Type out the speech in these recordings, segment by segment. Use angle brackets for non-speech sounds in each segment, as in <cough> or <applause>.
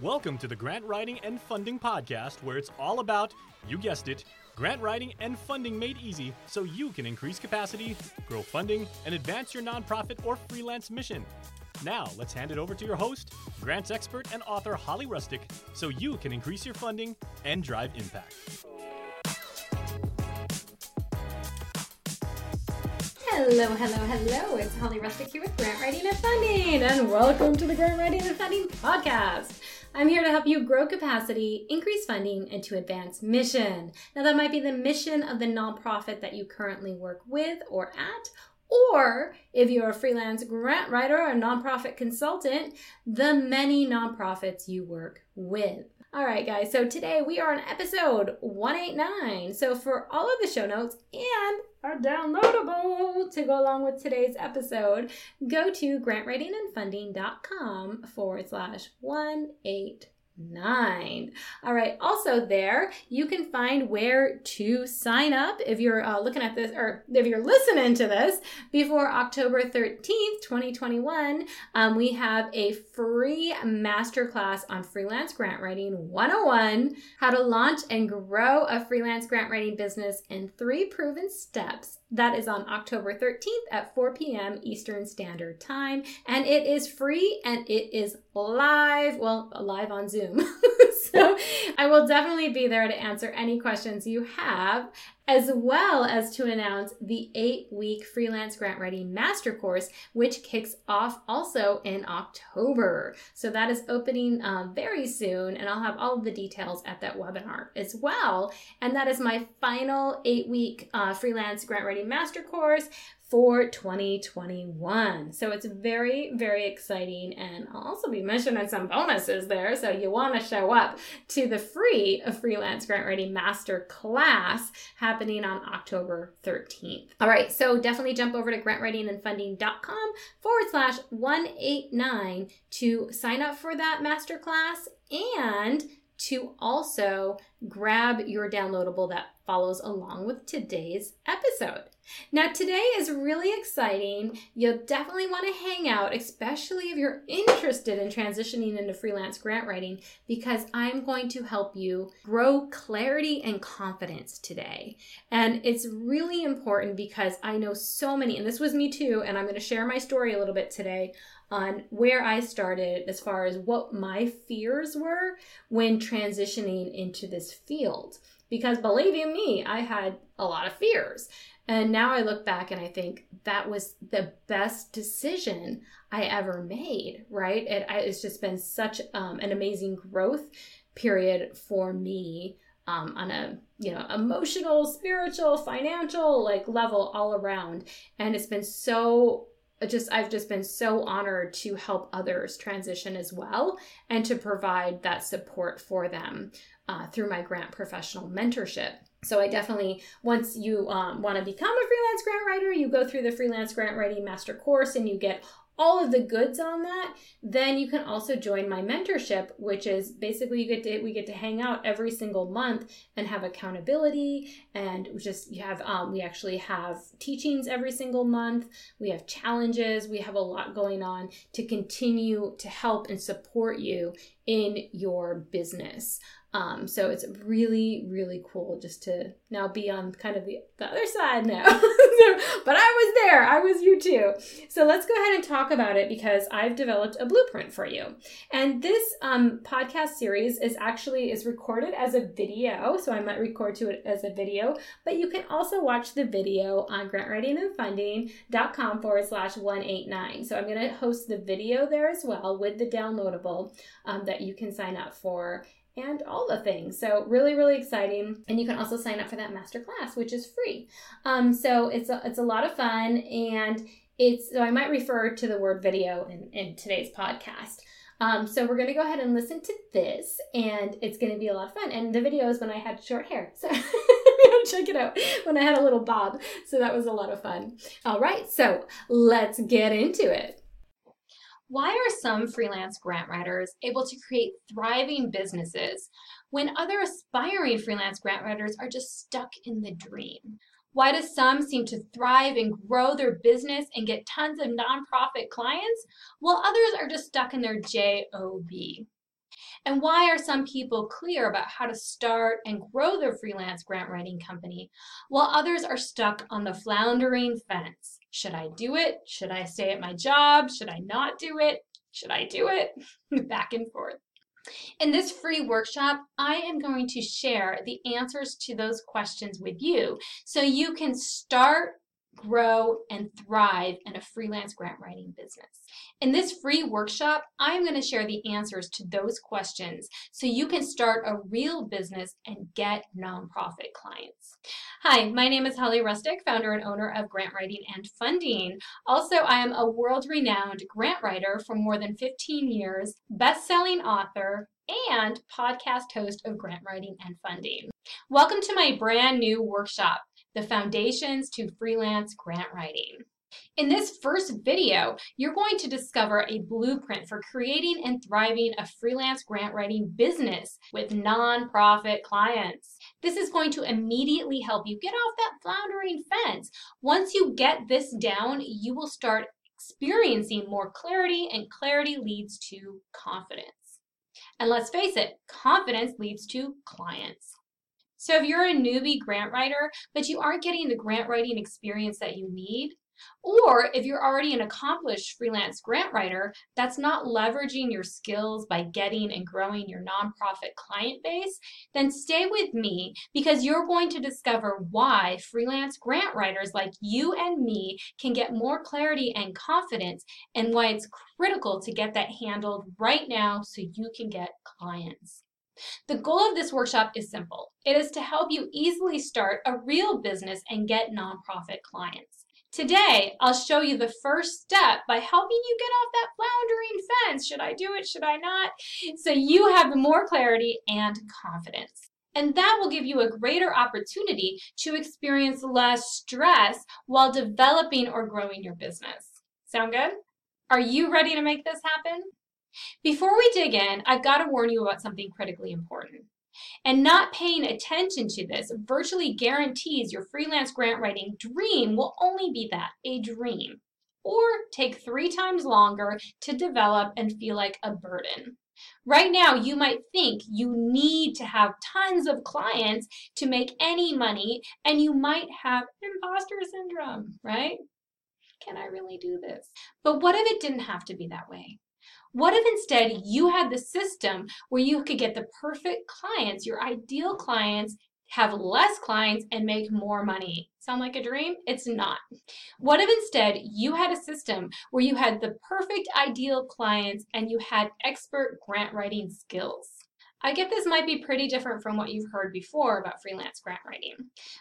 Welcome to the Grant Writing and Funding Podcast, where it's all about, you guessed it, grant writing and funding made easy so you can increase capacity, grow funding, and advance your nonprofit or freelance mission. Now, let's hand it over to your host, grants expert and author Holly Rustick, so you can increase your funding and drive impact. Hello, hello, hello. It's Holly Rustick here with Grant Writing and Funding, and welcome to the Grant Writing and Funding Podcast. I'm here to help you grow capacity, increase funding, and to advance mission. Now, that might be the mission of the nonprofit that you currently work with or at, or if you're a freelance grant writer or a nonprofit consultant, the many nonprofits you work with. All right, guys, so today we are on episode 189. So, for all of the show notes and our downloadable to go along with today's episode, go to grantwritingandfunding.com forward slash 189 nine. All right. Also, there you can find where to sign up if you're uh, looking at this or if you're listening to this before October 13th, 2021. Um, we have a free masterclass on freelance grant writing 101 how to launch and grow a freelance grant writing business in three proven steps. That is on October 13th at 4 p.m. Eastern Standard Time. And it is free and it is live, well, live on Zoom. <laughs> so I will definitely be there to answer any questions you have, as well as to announce the eight week freelance grant writing master course, which kicks off also in October. So that is opening uh, very soon, and I'll have all of the details at that webinar as well. And that is my final eight week uh, freelance grant writing master course for 2021. So it's very, very exciting. And I'll also be mentioning some bonuses there. So you want to show up to the free freelance grant writing master class happening on October 13th. All right. So definitely jump over to grantwritingandfunding.com forward slash 189 to sign up for that master class and to also grab your downloadable that follows along with today's episode. Now, today is really exciting. You'll definitely want to hang out, especially if you're interested in transitioning into freelance grant writing, because I'm going to help you grow clarity and confidence today. And it's really important because I know so many, and this was me too, and I'm going to share my story a little bit today on where I started as far as what my fears were when transitioning into this field. Because believe you me, I had a lot of fears. And now I look back and I think that was the best decision I ever made, right? It, it's just been such um, an amazing growth period for me um, on a you know emotional spiritual financial like level all around and it's been so just I've just been so honored to help others transition as well and to provide that support for them uh, through my grant professional mentorship. So I definitely, once you um, want to become a freelance grant writer, you go through the freelance grant writing master course and you get all of the goods on that, then you can also join my mentorship, which is basically you get to we get to hang out every single month and have accountability and just you have um, we actually have teachings every single month. We have challenges. We have a lot going on to continue to help and support you in your business. Um, so it's really, really cool just to now be on kind of the, the other side now. so, <laughs> <laughs> but I was there, I was you too. So let's go ahead and talk about it because I've developed a blueprint for you. And this um, podcast series is actually is recorded as a video, so I might record to it as a video, but you can also watch the video on grantwritingandfunding.com forward slash 189. So I'm going to host the video there as well with the downloadable um, that you can sign up for and all the things. So really, really exciting. And you can also sign up for that master class, which is free. Um, so it's a, it's a lot of fun and it's so I might refer to the word video in, in today's podcast. Um, so we're going to go ahead and listen to this, and it's going to be a lot of fun. And the video is when I had short hair, <laughs> so <laughs> check it out when I had a little bob. So that was a lot of fun. All right, so let's get into it. Why are some freelance grant writers able to create thriving businesses when other aspiring freelance grant writers are just stuck in the dream? Why do some seem to thrive and grow their business and get tons of nonprofit clients while others are just stuck in their JOB? And why are some people clear about how to start and grow their freelance grant writing company, while others are stuck on the floundering fence? Should I do it? Should I stay at my job? Should I not do it? Should I do it? <laughs> Back and forth. In this free workshop, I am going to share the answers to those questions with you so you can start grow, and thrive in a freelance grant writing business. In this free workshop, I'm going to share the answers to those questions so you can start a real business and get nonprofit clients. Hi, my name is Holly Rustick, founder and owner of Grant Writing and Funding. Also, I am a world renowned grant writer for more than 15 years, best selling author, and podcast host of Grant Writing and Funding. Welcome to my brand new workshop the foundations to freelance grant writing. In this first video, you're going to discover a blueprint for creating and thriving a freelance grant writing business with nonprofit clients. This is going to immediately help you get off that floundering fence. Once you get this down, you will start experiencing more clarity, and clarity leads to confidence. And let's face it, confidence leads to clients. So if you're a newbie grant writer, but you aren't getting the grant writing experience that you need, or if you're already an accomplished freelance grant writer that's not leveraging your skills by getting and growing your nonprofit client base, then stay with me because you're going to discover why freelance grant writers like you and me can get more clarity and confidence and why it's critical to get that handled right now so you can get clients. The goal of this workshop is simple. It is to help you easily start a real business and get nonprofit clients. Today, I'll show you the first step by helping you get off that floundering fence. Should I do it? Should I not? So you have more clarity and confidence. And that will give you a greater opportunity to experience less stress while developing or growing your business. Sound good? Are you ready to make this happen? Before we dig in, I've got to warn you about something critically important. And not paying attention to this virtually guarantees your freelance grant writing dream will only be that, a dream, or take three times longer to develop and feel like a burden. Right now, you might think you need to have tons of clients to make any money, and you might have imposter syndrome, right? Can I really do this? But what if it didn't have to be that way? What if instead you had the system where you could get the perfect clients, your ideal clients, have less clients and make more money? Sound like a dream? It's not. What if instead you had a system where you had the perfect ideal clients and you had expert grant writing skills? I get this might be pretty different from what you've heard before about freelance grant writing,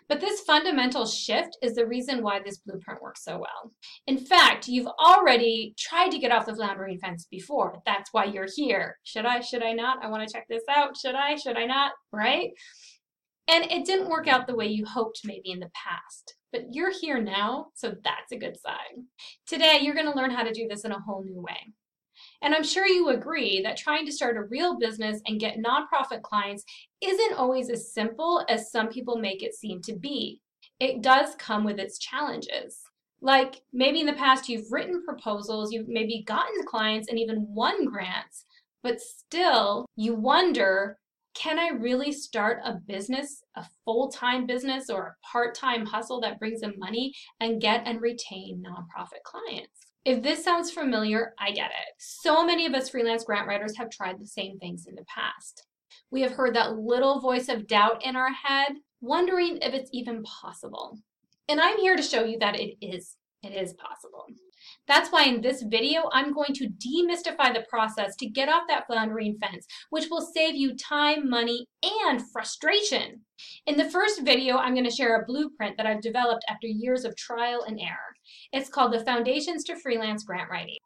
but this fundamental shift is the reason why this blueprint works so well. In fact, you've already tried to get off the floundering fence before. That's why you're here. Should I? Should I not? I want to check this out. Should I? Should I not? Right? And it didn't work out the way you hoped maybe in the past. But you're here now, so that's a good sign. Today, you're going to learn how to do this in a whole new way. And I'm sure you agree that trying to start a real business and get nonprofit clients isn't always as simple as some people make it seem to be. It does come with its challenges. Like maybe in the past you've written proposals, you've maybe gotten clients and even won grants, but still you wonder can I really start a business, a full time business, or a part time hustle that brings in money and get and retain nonprofit clients? If this sounds familiar, I get it. So many of us freelance grant writers have tried the same things in the past. We have heard that little voice of doubt in our head, wondering if it's even possible. And I'm here to show you that it is. It is possible. That's why in this video, I'm going to demystify the process to get off that floundering fence, which will save you time, money, and frustration. In the first video, I'm going to share a blueprint that I've developed after years of trial and error. It's called the Foundations to Freelance Grant Writing.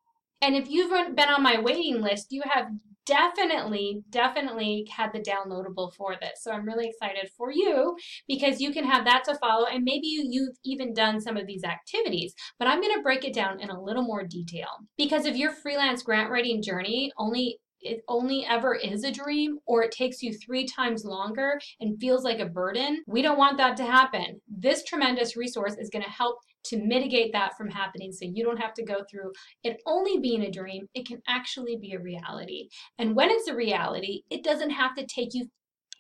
And if you've been on my waiting list, you have definitely, definitely had the downloadable for this. So I'm really excited for you because you can have that to follow and maybe you've even done some of these activities, but I'm going to break it down in a little more detail because if your freelance grant writing journey only it only ever is a dream or it takes you three times longer and feels like a burden. We don't want that to happen. This tremendous resource is going to help to mitigate that from happening so you don't have to go through it only being a dream. It can actually be a reality. And when it's a reality, it doesn't have to take you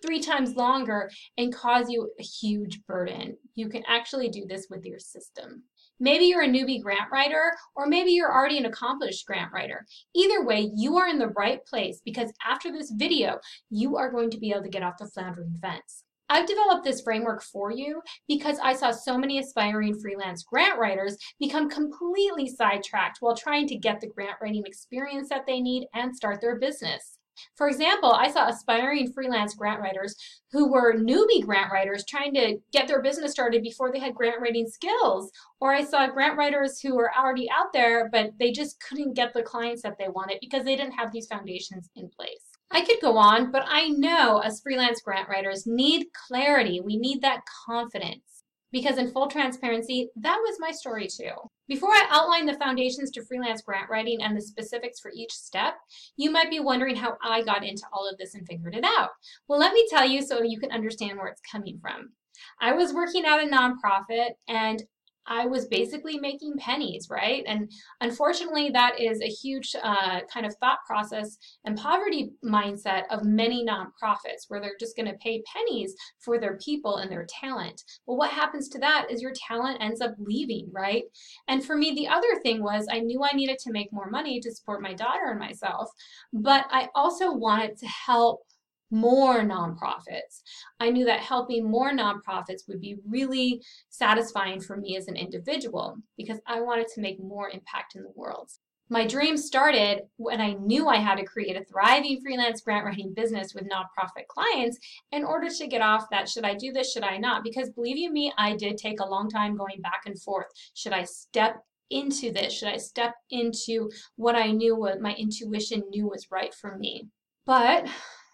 three times longer and cause you a huge burden. You can actually do this with your system. Maybe you're a newbie grant writer, or maybe you're already an accomplished grant writer. Either way, you are in the right place because after this video, you are going to be able to get off the floundering fence. I've developed this framework for you because I saw so many aspiring freelance grant writers become completely sidetracked while trying to get the grant writing experience that they need and start their business. For example, I saw aspiring freelance grant writers who were newbie grant writers trying to get their business started before they had grant writing skills. Or I saw grant writers who were already out there, but they just couldn't get the clients that they wanted because they didn't have these foundations in place. I could go on, but I know as freelance grant writers need clarity. We need that confidence because in full transparency, that was my story too. Before I outline the foundations to freelance grant writing and the specifics for each step, you might be wondering how I got into all of this and figured it out. Well, let me tell you so you can understand where it's coming from. I was working at a nonprofit and I was basically making pennies, right? And unfortunately, that is a huge uh, kind of thought process and poverty mindset of many nonprofits where they're just going to pay pennies for their people and their talent. Well, what happens to that is your talent ends up leaving, right? And for me, the other thing was I knew I needed to make more money to support my daughter and myself, but I also wanted to help more nonprofits. I knew that helping more nonprofits would be really satisfying for me as an individual because I wanted to make more impact in the world. My dream started when I knew I had to create a thriving freelance grant writing business with nonprofit clients in order to get off that should I do this, should I not? Because believe you me, I did take a long time going back and forth. Should I step into this? Should I step into what I knew, what my intuition knew was right for me? But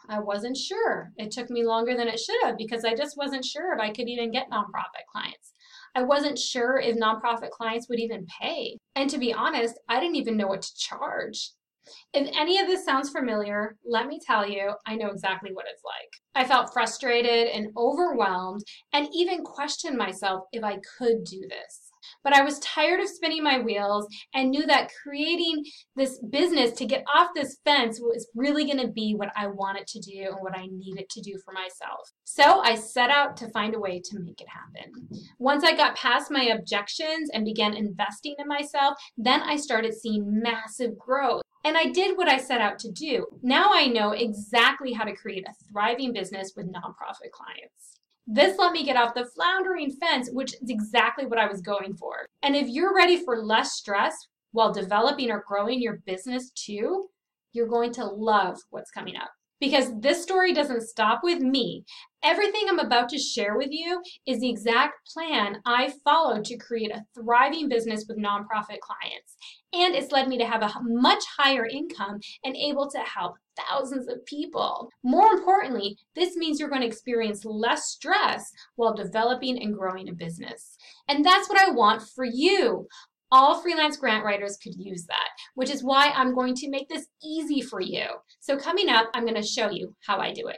I wasn't sure. It took me longer than it should have because I just wasn't sure if I could even get nonprofit clients. I wasn't sure if nonprofit clients would even pay. And to be honest, I didn't even know what to charge. If any of this sounds familiar, let me tell you, I know exactly what it's like. I felt frustrated and overwhelmed and even questioned myself if I could do this. But I was tired of spinning my wheels and knew that creating this business to get off this fence was really going to be what I wanted to do and what I needed to do for myself. So I set out to find a way to make it happen. Once I got past my objections and began investing in myself, then I started seeing massive growth. And I did what I set out to do. Now I know exactly how to create a thriving business with nonprofit clients. This let me get off the floundering fence, which is exactly what I was going for. And if you're ready for less stress while developing or growing your business too, you're going to love what's coming up because this story doesn't stop with me. Everything I'm about to share with you is the exact plan I followed to create a thriving business with nonprofit clients. And it's led me to have a much higher income and able to help thousands of people. More importantly, this means you're going to experience less stress while developing and growing a business. And that's what I want for you. All freelance grant writers could use that, which is why I'm going to make this easy for you. So coming up, I'm going to show you how I do it.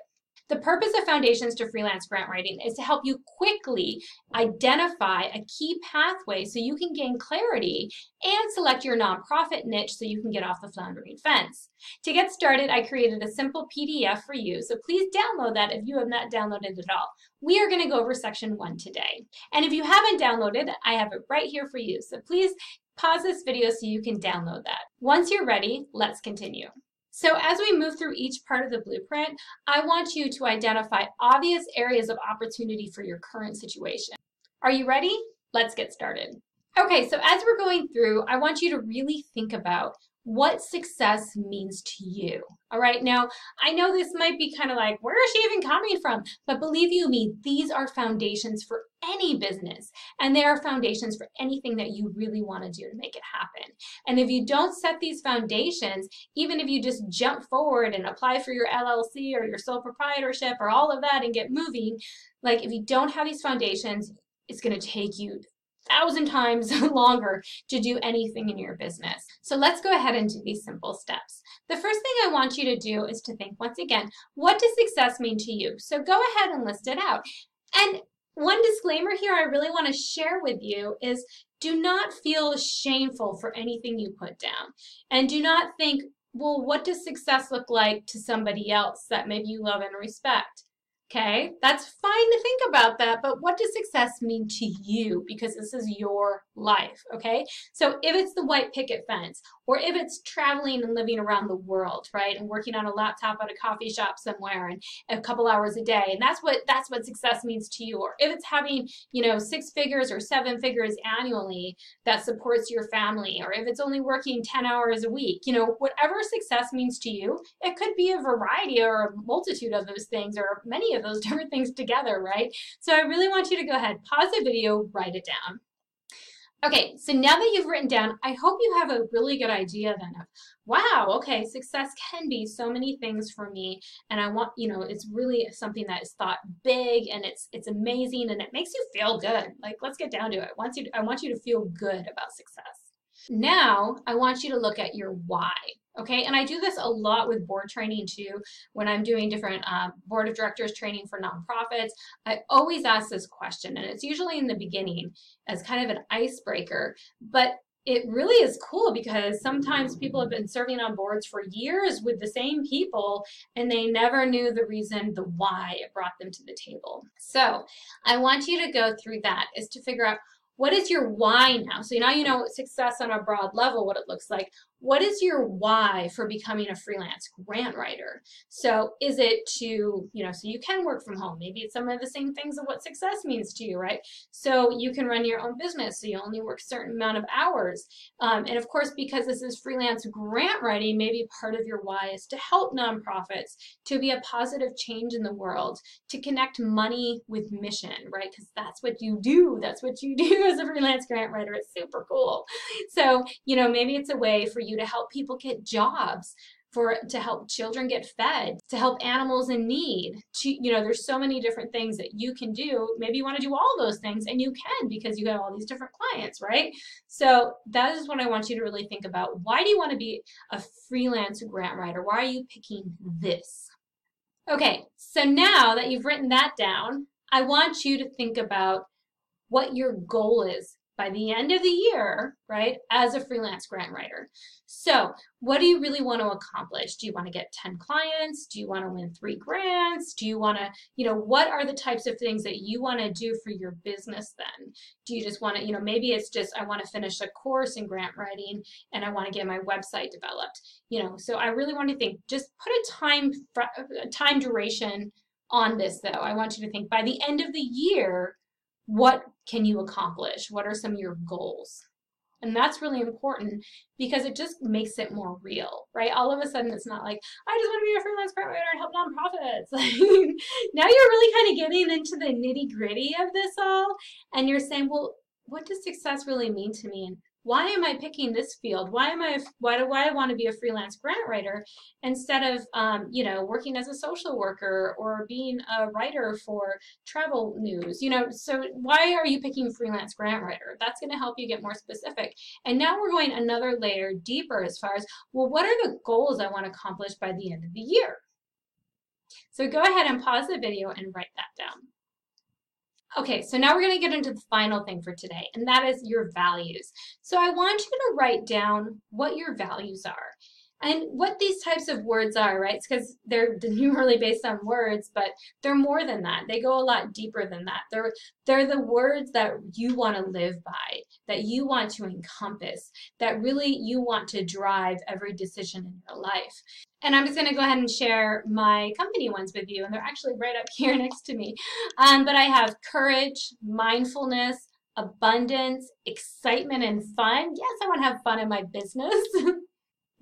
The purpose of Foundations to Freelance Grant Writing is to help you quickly identify a key pathway so you can gain clarity and select your nonprofit niche so you can get off the floundering fence. To get started, I created a simple PDF for you, so please download that if you have not downloaded it at all. We are going to go over section one today. And if you haven't downloaded, I have it right here for you, so please pause this video so you can download that. Once you're ready, let's continue. So as we move through each part of the blueprint, I want you to identify obvious areas of opportunity for your current situation. Are you ready? Let's get started. Okay, so as we're going through, I want you to really think about what success means to you. All right, now I know this might be kind of like, where is she even coming from? But believe you me, these are foundations for any business, and they are foundations for anything that you really want to do to make it happen. And if you don't set these foundations, even if you just jump forward and apply for your LLC or your sole proprietorship or all of that and get moving, like if you don't have these foundations, it's going to take you thousand times <laughs> longer to do anything in your business. So let's go ahead and do these simple steps. The first thing I want you to do is to think once again, what does success mean to you? So go ahead and list it out. And one disclaimer here I really want to share with you is do not feel shameful for anything you put down. And do not think, well, what does success look like to somebody else that maybe you love and respect? Okay, that's fine to think about that, but what does success mean to you? Because this is your life, okay? So if it's the white picket fence, or if it's traveling and living around the world, right, and working on a laptop at a coffee shop somewhere and a couple hours a day, and that's what that's what success means to you, or if it's having, you know, six figures or seven figures annually that supports your family, or if it's only working 10 hours a week, you know, whatever success means to you, it could be a variety or a multitude of those things or many of of those <laughs> different things together, right? So I really want you to go ahead, pause the video, write it down. Okay, so now that you've written down, I hope you have a really good idea then of, wow, okay, success can be so many things for me. And I want, you know, it's really something that is thought big and it's it's amazing and it makes you feel good. Like, let's get down to it. Once you, I want you to feel good about success. Now, I want you to look at your why. Okay, and I do this a lot with board training too. When I'm doing different uh, board of directors training for nonprofits, I always ask this question, and it's usually in the beginning as kind of an icebreaker. But it really is cool because sometimes people have been serving on boards for years with the same people and they never knew the reason, the why it brought them to the table. So I want you to go through that is to figure out what is your why now? So now you know success on a broad level, what it looks like. What is your why for becoming a freelance grant writer? So is it to, you know, so you can work from home. Maybe it's some of the same things of what success means to you, right? So you can run your own business, so you only work certain amount of hours. Um, and of course, because this is freelance grant writing, maybe part of your why is to help nonprofits, to be a positive change in the world, to connect money with mission, right? Because that's what you do. That's what you <laughs> do as a freelance grant writer. It's super cool. So, you know, maybe it's a way for you to help people get jobs for to help children get fed to help animals in need to you know there's so many different things that you can do. Maybe you want to do all those things and you can because you got all these different clients right? So that is what i want you to really think about. Why do you want to be a freelance grant writer? Why are you picking this? Okay so now that you've written that down i want you to think about what your goal is by the end of the year, right, as a freelance grant writer. So, what do you really want to accomplish? Do you want to get 10 clients? Do you want to win three grants? Do you want to, you know, what are the types of things that you want to do for your business then? Do you just want to, you know, maybe it's just I want to finish a course in grant writing and I want to get my website developed, you know. So, I really want to think just put a time a time duration on this though. I want you to think by the end of the year, what can you accomplish? What are some of your goals? And that's really important because it just makes it more real, right? All of a sudden, it's not like, I just want to be a freelance grant writer and help nonprofits. <laughs> Like, now you're really kind of getting into the nitty gritty of this all. And you're saying, well, what does success really mean to me? And why am I picking this field? Why am I why do why I want to be a freelance grant writer instead of um, you know working as a social worker or being a writer for travel news? You know, so why are you picking freelance grant writer? That's going to help you get more specific. And now we're going another layer deeper as far as well, what are the goals I want to accomplish by the end of the year? So go ahead and pause the video and write that down. Okay, so now we're going to get into the final thing for today, and that is your values. So I want you to write down what your values are and what these types of words are, right? Because they're <laughs> numerally based on words, but they're more than that. They go a lot deeper than that. They're they're the words that you want to live by, that you want to encompass, that really you want to drive every decision in your life. And I'm just going to go ahead and share my company ones with you, and they're actually right up <laughs> here next to me. Um, but I have courage, mindfulness, abundance, excitement, and fun. Yes, I want to have fun in my business. <laughs>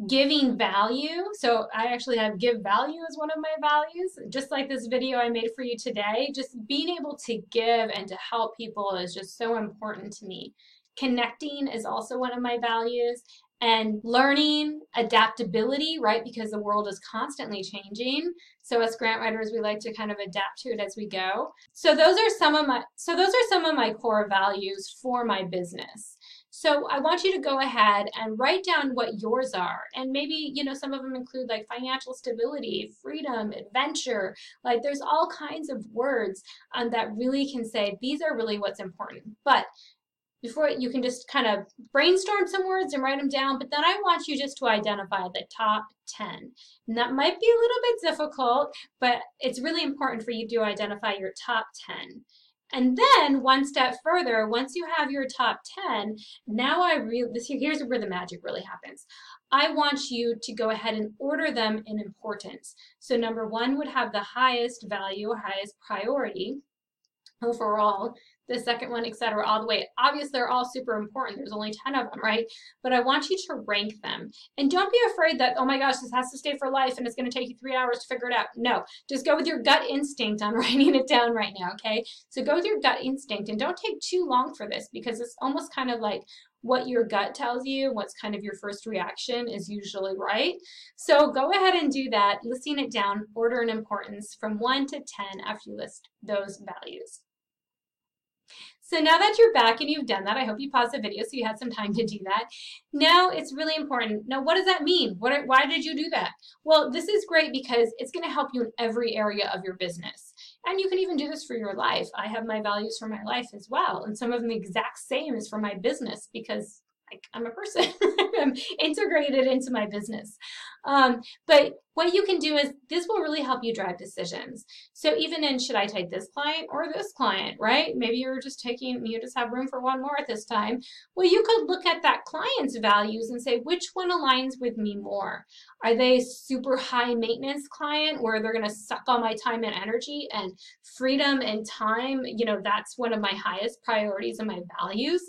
giving value. So I actually have give value as one of my values. Just like this video I made for you today, just being able to give and to help people is just so important to me. Connecting is also one of my values and learning, adaptability, right? Because the world is constantly changing. So as grant writers, we like to kind of adapt to it as we go. So those are some of my so those are some of my core values for my business. So I want you to go ahead and write down what yours are. And maybe, you know, some of them include like financial stability, freedom, adventure. Like there's all kinds of words um, that really can say these are really what's important. But before you can just kind of brainstorm some words and write them down, but then I want you just to identify the top 10. And that might be a little bit difficult, but it's really important for you to identify your top 10. And then one step further, once you have your top 10, now I really, this here's where the magic really happens. I want you to go ahead and order them in importance. So number one would have the highest value, highest priority overall the second one, etc., all the way. Obviously, they're all super important. There's only 10 of them, right? But I want you to rank them. And don't be afraid that, oh my gosh, this has to stay for life and it's going to take you three hours to figure it out. No, just go with your gut instinct on <laughs> writing it down right now, okay? So go with your gut instinct and don't take too long for this because it's almost kind of like what your gut tells you, what's kind of your first reaction is usually right. So go ahead and do that, listing it down, order in importance from 1 to 10 after you list those values. So now that you're back and you've done that, I hope you paused the video so you had some time to do that. Now it's really important. Now, what does that mean? What, why did you do that? Well, this is great because it's going to help you in every area of your business. And you can even do this for your life. I have my values for my life as well. And some of them the exact same as for my business because like I'm a person. <laughs> I'm integrated into my business. Um, but what you can do is this will really help you drive decisions. So even in should I take this client or this client, right? Maybe you're just taking, you just have room for one more at this time. Well, you could look at that client's values and say, which one aligns with me more? Are they super high maintenance client where they're going to suck all my time and energy and freedom and time? You know, that's one of my highest priorities and my values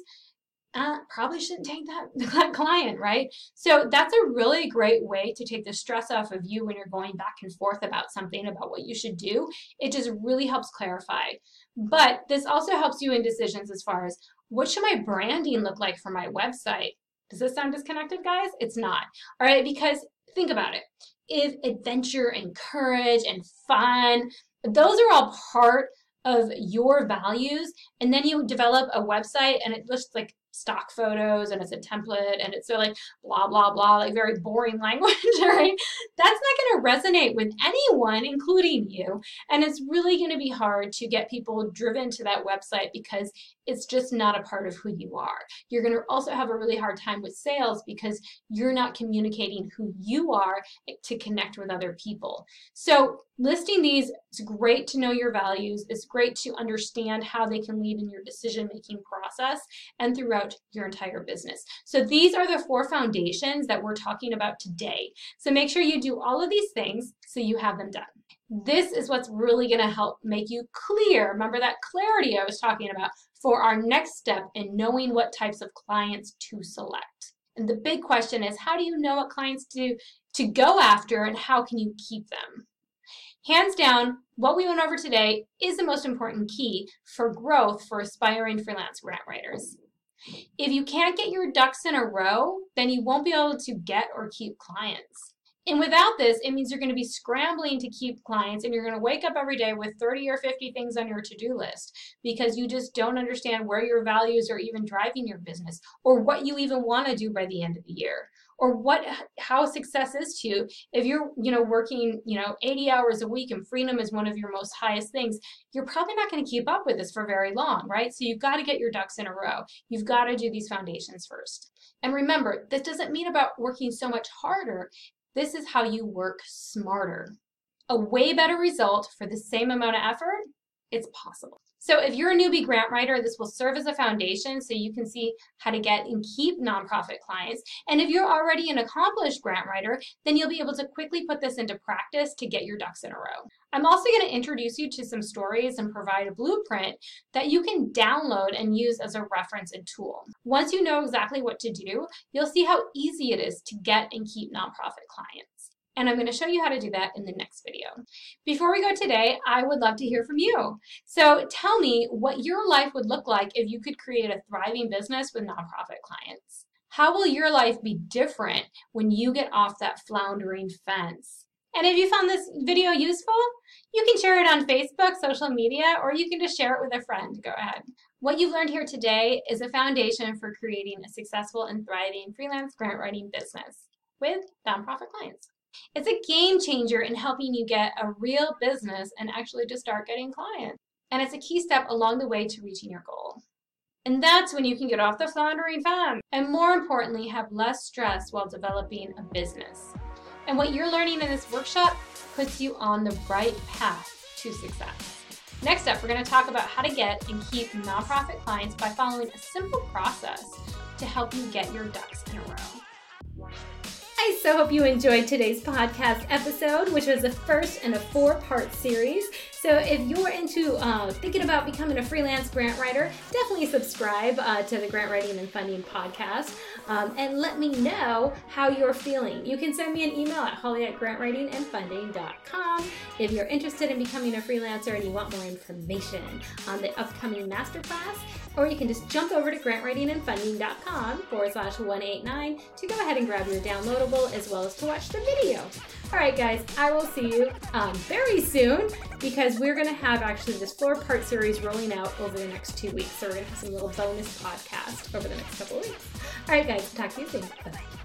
uh, probably shouldn't take that, <laughs> that client, right? So that's a really great way to take the stress off of you when you're going back and forth about something, about what you should do. It just really helps clarify. But this also helps you in decisions as far as what should my branding look like for my website? Does this sound disconnected, guys? It's not. All right, because think about it. If adventure and courage and fun, those are all part of your values and then you develop a website and it looks like stock photos and it's a template and it's so like blah blah blah like very boring <laughs> language right? That's not going to resonate with anyone including you. And it's really going to be hard to get people driven to that website because it's just not a part of who you are. You're going to also have a really hard time with sales because you're not communicating who you are to connect with other people. So listing these it's great to know your values. It's great to understand how they can lead in your decision making process and throughout your entire business. So these are the four foundations that we're talking about today. So make sure you do all of these things so you have them done. This is what's really going to help make you clear. Remember that clarity i was talking about for our next step in knowing what types of clients to select. And the big question is how do you know what clients to to go after and how can you keep them Hands down, what we went over today is the most important key for growth for aspiring freelance grant writers. If you can't get your ducks in a row, then you won't be able to get or keep clients. And without this, it means you're going to be scrambling to keep clients and you're going to wake up every day with 30 or 50 things on your to do list because you just don't understand where your values are even driving your business or what you even want to do by the end of the year or what how success is to you. If you're you know working you know 80 hours a week and freedom is one of your most highest things you're probably not going to keep up with this for very long right? So you've got to get your ducks in a row. You've got to do these foundations first. And remember this doesn't mean about working so much harder. This is how you work smarter. A way better result for the same amount of effort it's possible so if you're a newbie grant writer, this will serve as a foundation so you can see how to get and keep nonprofit clients. And if you're already an accomplished grant writer, then you'll be able to quickly put this into practice to get your ducks in a row. I'm also going to introduce you to some stories and provide a blueprint that you can download and use as a reference and tool. Once you know exactly what to do, you'll see how easy it is to get and keep nonprofit clients and I'm going to show you how to do that in the next video. Before we go today, I would love to hear from you. So tell me what your life would look like if you could create a thriving business with nonprofit clients. How will your life be different when you get off that floundering fence? And if you found this video useful, you can share it on Facebook, social media, or you can just share it with a friend. Go ahead. What you've learned here today is a foundation for creating a successful and thriving freelance grant writing business with nonprofit clients. It's a game changer in helping you get a real business and actually just start getting clients. And it's a key step along the way to reaching your goal. And that's when you can get off the floundering fence and more importantly, have less stress while developing a business. And what you're learning in this workshop puts you on the right path to success. Next up, we're going to talk about how to get and keep nonprofit clients by following a simple process to help you get your ducks in a row. I so hope you enjoyed today's podcast episode, which was the first in a four part series. So if you're into uh, thinking about becoming a freelance grant writer, definitely subscribe uh, to the Grant Writing and Funding podcast um, and let me know how you're feeling. You can send me an email at holly at grantwritingandfunding.com if you're interested in becoming a freelancer and you want more information on the upcoming masterclass, or you can just jump over to grantwritingandfunding.com forward slash 189 to go ahead and grab your downloadable as well as to watch the video. All right, guys, I will see you um, very soon because we're going to have actually this four part series rolling out over the next two weeks. So we're going to have some little bonus podcast over the next couple of weeks. All right, guys, talk to you soon. Bye.